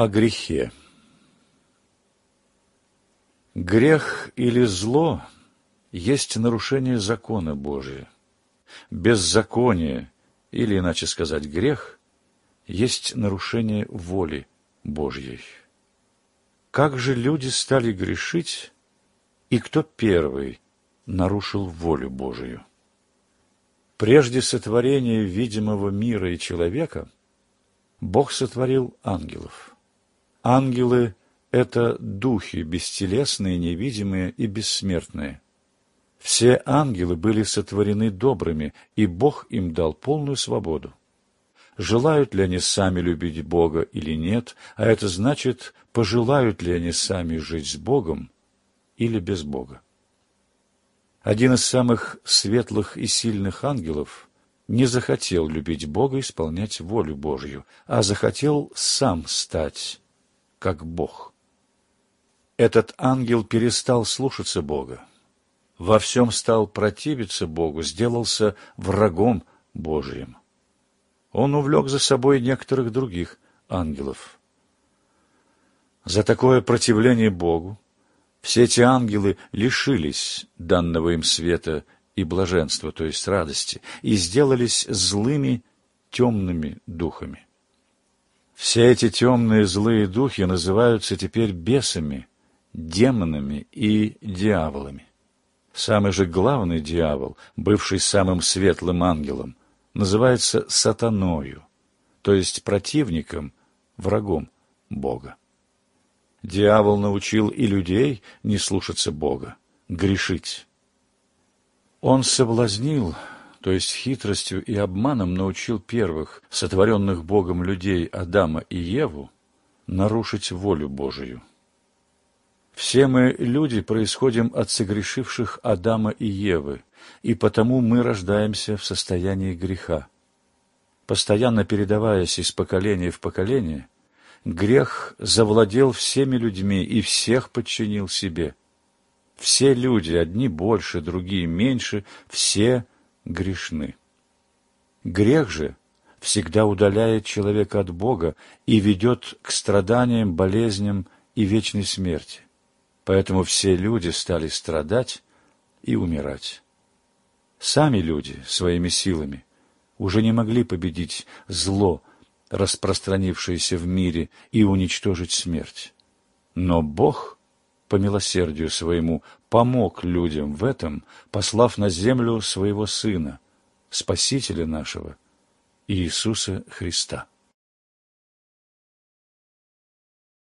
О грехе. Грех или зло есть нарушение закона Божия. Беззаконие, или, иначе сказать, грех, есть нарушение воли Божьей. Как же люди стали грешить, и кто первый нарушил волю Божию? Прежде сотворения видимого мира и человека Бог сотворил ангелов. Ангелы – это духи бестелесные, невидимые и бессмертные. Все ангелы были сотворены добрыми, и Бог им дал полную свободу. Желают ли они сами любить Бога или нет, а это значит, пожелают ли они сами жить с Богом или без Бога. Один из самых светлых и сильных ангелов не захотел любить Бога, исполнять волю Божью, а захотел сам стать как Бог. Этот ангел перестал слушаться Бога, во всем стал противиться Богу, сделался врагом Божиим. Он увлек за собой некоторых других ангелов. За такое противление Богу все эти ангелы лишились данного им света и блаженства, то есть радости, и сделались злыми темными духами. Все эти темные злые духи называются теперь бесами, демонами и дьяволами. Самый же главный дьявол, бывший самым светлым ангелом, называется сатаною, то есть противником, врагом Бога. Дьявол научил и людей не слушаться Бога, грешить. Он соблазнил, то есть хитростью и обманом научил первых, сотворенных Богом людей Адама и Еву, нарушить волю Божию. Все мы, люди, происходим от согрешивших Адама и Евы, и потому мы рождаемся в состоянии греха. Постоянно передаваясь из поколения в поколение, грех завладел всеми людьми и всех подчинил себе. Все люди, одни больше, другие меньше, все грешны. Грех же всегда удаляет человека от Бога и ведет к страданиям, болезням и вечной смерти. Поэтому все люди стали страдать и умирать. Сами люди своими силами уже не могли победить зло, распространившееся в мире, и уничтожить смерть. Но Бог, по милосердию своему, помог людям в этом, послав на землю своего Сына, Спасителя нашего, Иисуса Христа.